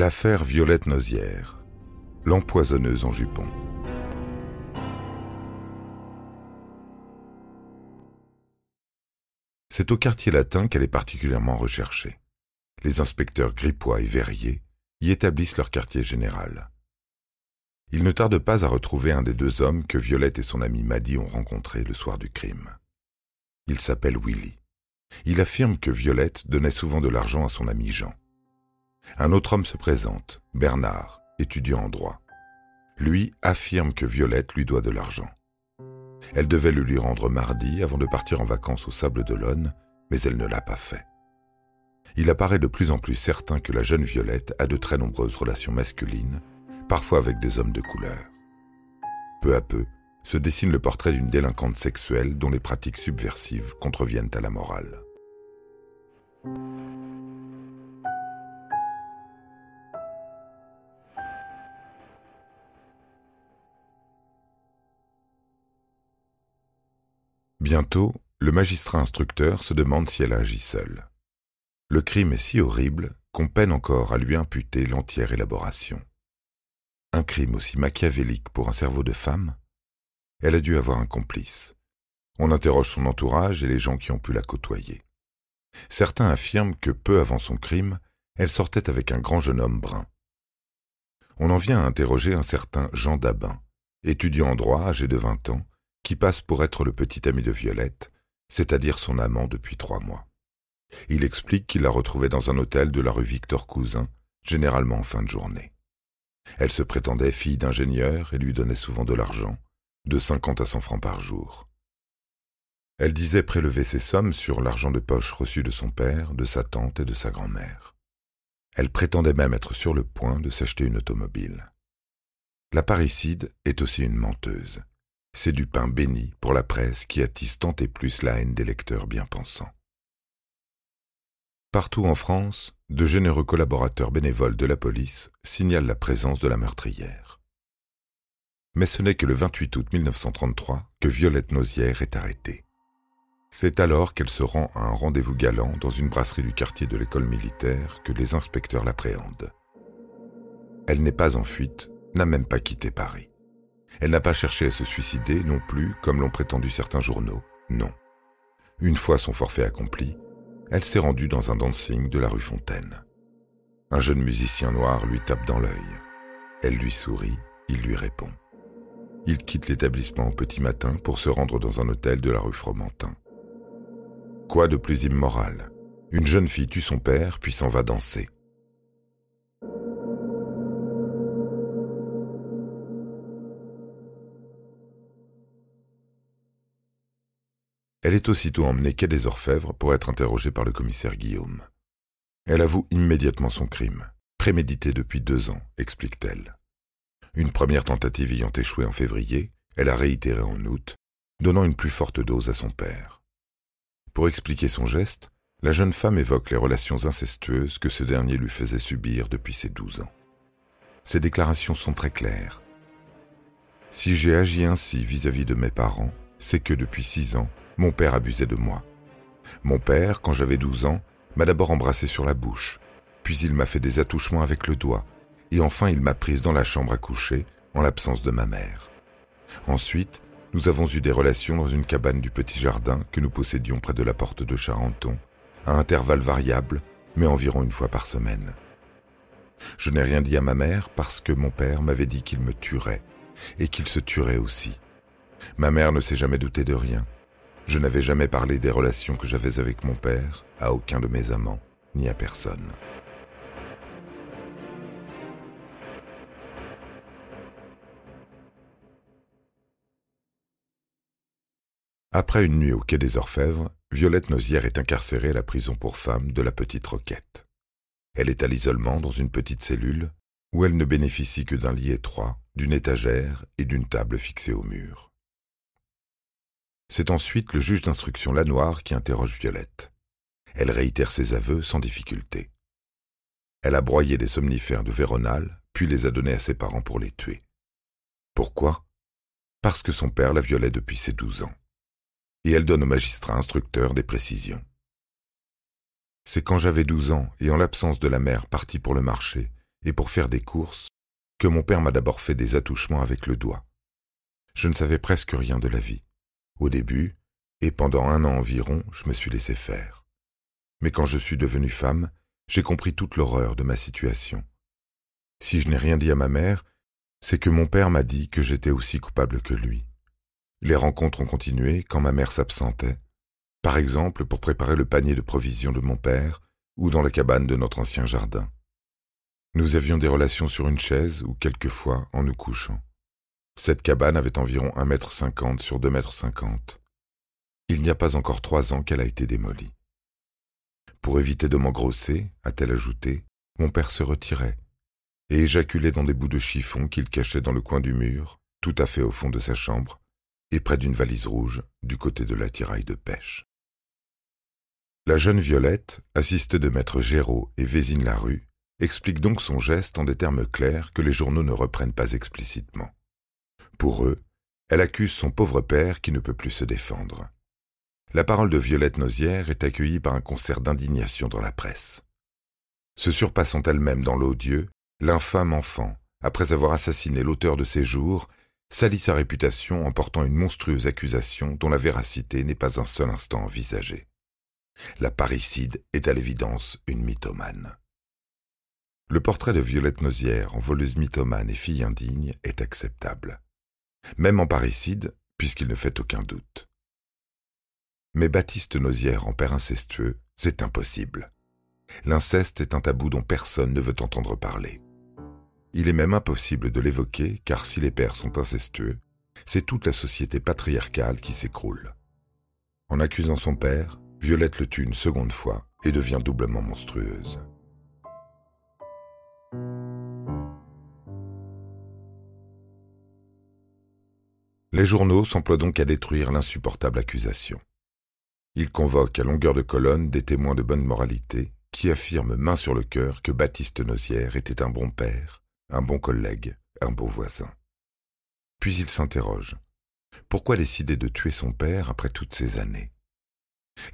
L'affaire Violette Nozière, l'empoisonneuse en jupon. C'est au quartier latin qu'elle est particulièrement recherchée. Les inspecteurs Gripois et Verrier y établissent leur quartier général. Il ne tarde pas à retrouver un des deux hommes que Violette et son ami Maddy ont rencontré le soir du crime. Il s'appelle Willy. Il affirme que Violette donnait souvent de l'argent à son ami Jean. Un autre homme se présente, Bernard, étudiant en droit. Lui affirme que Violette lui doit de l'argent. Elle devait le lui rendre mardi avant de partir en vacances au Sable d'Olonne, mais elle ne l'a pas fait. Il apparaît de plus en plus certain que la jeune Violette a de très nombreuses relations masculines, parfois avec des hommes de couleur. Peu à peu, se dessine le portrait d'une délinquante sexuelle dont les pratiques subversives contreviennent à la morale. Bientôt, le magistrat instructeur se demande si elle a agi seule. Le crime est si horrible qu'on peine encore à lui imputer l'entière élaboration. Un crime aussi machiavélique pour un cerveau de femme Elle a dû avoir un complice. On interroge son entourage et les gens qui ont pu la côtoyer. Certains affirment que peu avant son crime, elle sortait avec un grand jeune homme brun. On en vient à interroger un certain Jean Dabin, étudiant en droit âgé de vingt ans, qui passe pour être le petit ami de Violette, c'est-à-dire son amant depuis trois mois. Il explique qu'il la retrouvait dans un hôtel de la rue Victor Cousin, généralement en fin de journée. Elle se prétendait fille d'ingénieur et lui donnait souvent de l'argent, de cinquante à cent francs par jour. Elle disait prélever ses sommes sur l'argent de poche reçu de son père, de sa tante et de sa grand-mère. Elle prétendait même être sur le point de s'acheter une automobile. La parricide est aussi une menteuse. C'est du pain béni pour la presse qui attise tant et plus la haine des lecteurs bien pensants. Partout en France, de généreux collaborateurs bénévoles de la police signalent la présence de la meurtrière. Mais ce n'est que le 28 août 1933 que Violette Nozière est arrêtée. C'est alors qu'elle se rend à un rendez-vous galant dans une brasserie du quartier de l'école militaire que les inspecteurs l'appréhendent. Elle n'est pas en fuite, n'a même pas quitté Paris. Elle n'a pas cherché à se suicider non plus, comme l'ont prétendu certains journaux. Non. Une fois son forfait accompli, elle s'est rendue dans un dancing de la rue Fontaine. Un jeune musicien noir lui tape dans l'œil. Elle lui sourit, il lui répond. Il quitte l'établissement au petit matin pour se rendre dans un hôtel de la rue Fromentin. Quoi de plus immoral? Une jeune fille tue son père puis s'en va danser. Elle est aussitôt emmenée quai des Orfèvres pour être interrogée par le commissaire Guillaume. Elle avoue immédiatement son crime, prémédité depuis deux ans, explique-t-elle. Une première tentative ayant échoué en février, elle a réitéré en août, donnant une plus forte dose à son père. Pour expliquer son geste, la jeune femme évoque les relations incestueuses que ce dernier lui faisait subir depuis ses douze ans. Ses déclarations sont très claires. Si j'ai agi ainsi vis-à-vis -vis de mes parents, c'est que depuis six ans, mon père abusait de moi. Mon père, quand j'avais douze ans, m'a d'abord embrassé sur la bouche, puis il m'a fait des attouchements avec le doigt, et enfin il m'a prise dans la chambre à coucher, en l'absence de ma mère. Ensuite, nous avons eu des relations dans une cabane du petit jardin que nous possédions près de la porte de Charenton, à intervalles variables, mais environ une fois par semaine. Je n'ai rien dit à ma mère parce que mon père m'avait dit qu'il me tuerait, et qu'il se tuerait aussi. Ma mère ne s'est jamais doutée de rien, je n'avais jamais parlé des relations que j'avais avec mon père à aucun de mes amants, ni à personne. Après une nuit au quai des Orfèvres, Violette Nozière est incarcérée à la prison pour femmes de la Petite Roquette. Elle est à l'isolement dans une petite cellule où elle ne bénéficie que d'un lit étroit, d'une étagère et d'une table fixée au mur. C'est ensuite le juge d'instruction Lanoir qui interroge Violette. Elle réitère ses aveux sans difficulté. Elle a broyé des somnifères de Véronal, puis les a donnés à ses parents pour les tuer. Pourquoi? Parce que son père la violait depuis ses douze ans. Et elle donne au magistrat instructeur des précisions. C'est quand j'avais douze ans et en l'absence de la mère partie pour le marché et pour faire des courses, que mon père m'a d'abord fait des attouchements avec le doigt. Je ne savais presque rien de la vie. Au début, et pendant un an environ, je me suis laissé faire. Mais quand je suis devenue femme, j'ai compris toute l'horreur de ma situation. Si je n'ai rien dit à ma mère, c'est que mon père m'a dit que j'étais aussi coupable que lui. Les rencontres ont continué quand ma mère s'absentait, par exemple pour préparer le panier de provisions de mon père ou dans la cabane de notre ancien jardin. Nous avions des relations sur une chaise ou quelquefois en nous couchant. Cette cabane avait environ un mètre cinquante sur deux mètres cinquante. Il n'y a pas encore trois ans qu'elle a été démolie. Pour éviter de m'engrosser, a-t-elle ajouté, mon père se retirait et éjaculait dans des bouts de chiffon qu'il cachait dans le coin du mur, tout à fait au fond de sa chambre, et près d'une valise rouge, du côté de l'attirail de pêche. La jeune Violette, assistée de maître Géraud et Vésine Larue, explique donc son geste en des termes clairs que les journaux ne reprennent pas explicitement. Pour eux, elle accuse son pauvre père qui ne peut plus se défendre. La parole de Violette Nozière est accueillie par un concert d'indignation dans la presse. Se surpassant elle-même dans l'odieux, l'infâme enfant, après avoir assassiné l'auteur de ses jours, salit sa réputation en portant une monstrueuse accusation dont la véracité n'est pas un seul instant envisagée. La parricide est à l'évidence une mythomane. Le portrait de Violette Nozière en voleuse mythomane et fille indigne est acceptable. Même en parricide, puisqu'il ne fait aucun doute. Mais Baptiste Nozière en père incestueux, c'est impossible. L'inceste est un tabou dont personne ne veut entendre parler. Il est même impossible de l'évoquer, car si les pères sont incestueux, c'est toute la société patriarcale qui s'écroule. En accusant son père, Violette le tue une seconde fois et devient doublement monstrueuse. Les journaux s'emploient donc à détruire l'insupportable accusation. Il convoque à longueur de colonne des témoins de bonne moralité qui affirment main sur le cœur que Baptiste Nozière était un bon père, un bon collègue, un beau voisin. Puis il s'interroge. Pourquoi décider de tuer son père après toutes ces années?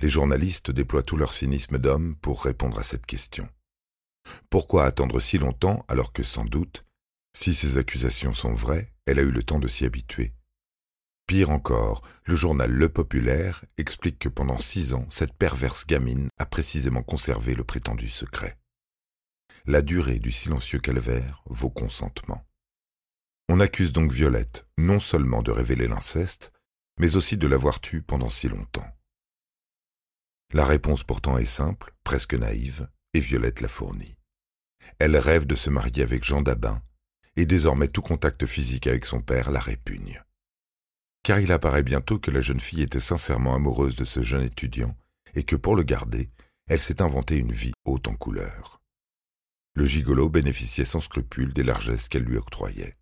Les journalistes déploient tout leur cynisme d'homme pour répondre à cette question. Pourquoi attendre si longtemps alors que sans doute, si ces accusations sont vraies, elle a eu le temps de s'y habituer? Pire encore, le journal Le Populaire explique que pendant six ans, cette perverse gamine a précisément conservé le prétendu secret. La durée du silencieux calvaire vaut consentement. On accuse donc Violette non seulement de révéler l'inceste, mais aussi de l'avoir tue pendant si longtemps. La réponse pourtant est simple, presque naïve, et Violette la fournit. Elle rêve de se marier avec Jean Dabin, et désormais tout contact physique avec son père la répugne car il apparaît bientôt que la jeune fille était sincèrement amoureuse de ce jeune étudiant, et que pour le garder, elle s'est inventé une vie haute en couleurs. Le gigolo bénéficiait sans scrupule des largesses qu'elle lui octroyait.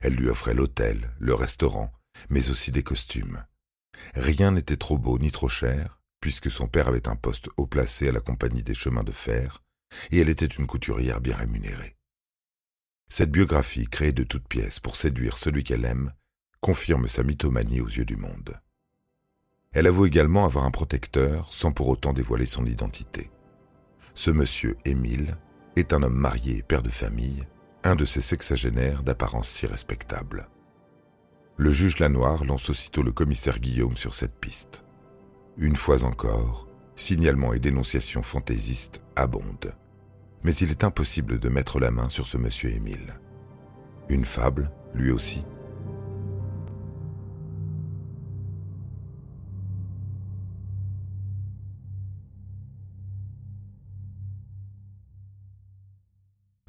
Elle lui offrait l'hôtel, le restaurant, mais aussi des costumes. Rien n'était trop beau ni trop cher, puisque son père avait un poste haut placé à la compagnie des chemins de fer, et elle était une couturière bien rémunérée. Cette biographie, créée de toutes pièces pour séduire celui qu'elle aime, confirme sa mythomanie aux yeux du monde. Elle avoue également avoir un protecteur sans pour autant dévoiler son identité. Ce monsieur Émile est un homme marié et père de famille, un de ces sexagénaires d'apparence si respectable. Le juge Lanoir lance aussitôt le commissaire Guillaume sur cette piste. Une fois encore, signalements et dénonciations fantaisistes abondent. Mais il est impossible de mettre la main sur ce monsieur Émile. Une fable, lui aussi,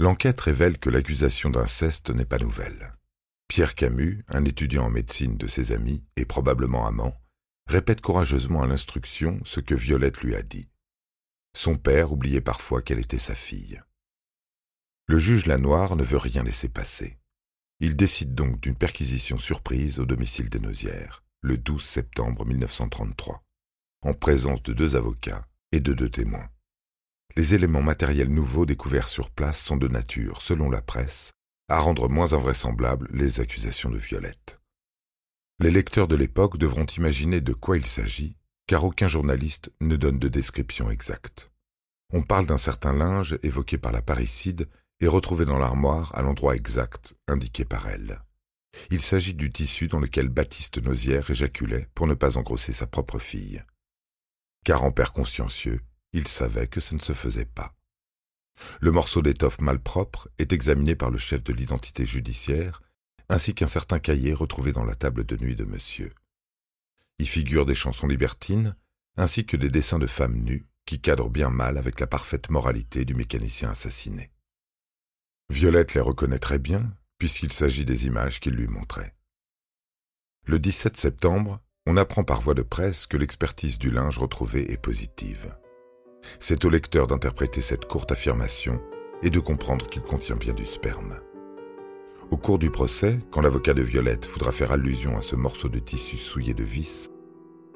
L'enquête révèle que l'accusation d'inceste n'est pas nouvelle. Pierre Camus, un étudiant en médecine de ses amis et probablement amant, répète courageusement à l'instruction ce que Violette lui a dit. Son père oubliait parfois qu'elle était sa fille. Le juge Lanoir ne veut rien laisser passer. Il décide donc d'une perquisition surprise au domicile des Nausières, le 12 septembre 1933, en présence de deux avocats et de deux témoins. Les éléments matériels nouveaux découverts sur place sont de nature, selon la presse, à rendre moins invraisemblables les accusations de Violette. Les lecteurs de l'époque devront imaginer de quoi il s'agit, car aucun journaliste ne donne de description exacte. On parle d'un certain linge évoqué par la parricide est retrouvé dans l'armoire à l'endroit exact indiqué par elle. Il s'agit du tissu dans lequel Baptiste Nozière éjaculait pour ne pas engrosser sa propre fille. Car en père consciencieux, il savait que ça ne se faisait pas. Le morceau d'étoffe malpropre est examiné par le chef de l'identité judiciaire, ainsi qu'un certain cahier retrouvé dans la table de nuit de monsieur. Y figurent des chansons libertines, ainsi que des dessins de femmes nues qui cadrent bien mal avec la parfaite moralité du mécanicien assassiné. Violette les reconnaîtrait bien, puisqu'il s'agit des images qu'il lui montrait. Le 17 septembre, on apprend par voie de presse que l'expertise du linge retrouvé est positive. C'est au lecteur d'interpréter cette courte affirmation et de comprendre qu'il contient bien du sperme. Au cours du procès, quand l'avocat de Violette voudra faire allusion à ce morceau de tissu souillé de vis,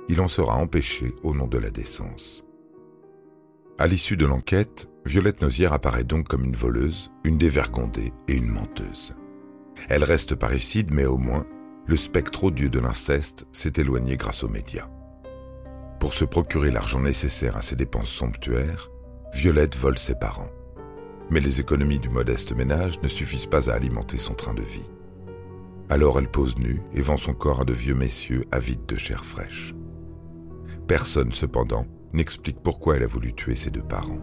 il en sera empêché au nom de la décence. À l'issue de l'enquête, Violette Nozière apparaît donc comme une voleuse, une dévergondée et une menteuse. Elle reste parricide, mais au moins, le spectre odieux de l'inceste s'est éloigné grâce aux médias. Pour se procurer l'argent nécessaire à ses dépenses somptuaires, Violette vole ses parents. Mais les économies du modeste ménage ne suffisent pas à alimenter son train de vie. Alors elle pose nue et vend son corps à de vieux messieurs avides de chair fraîche. Personne, cependant, n'explique pourquoi elle a voulu tuer ses deux parents.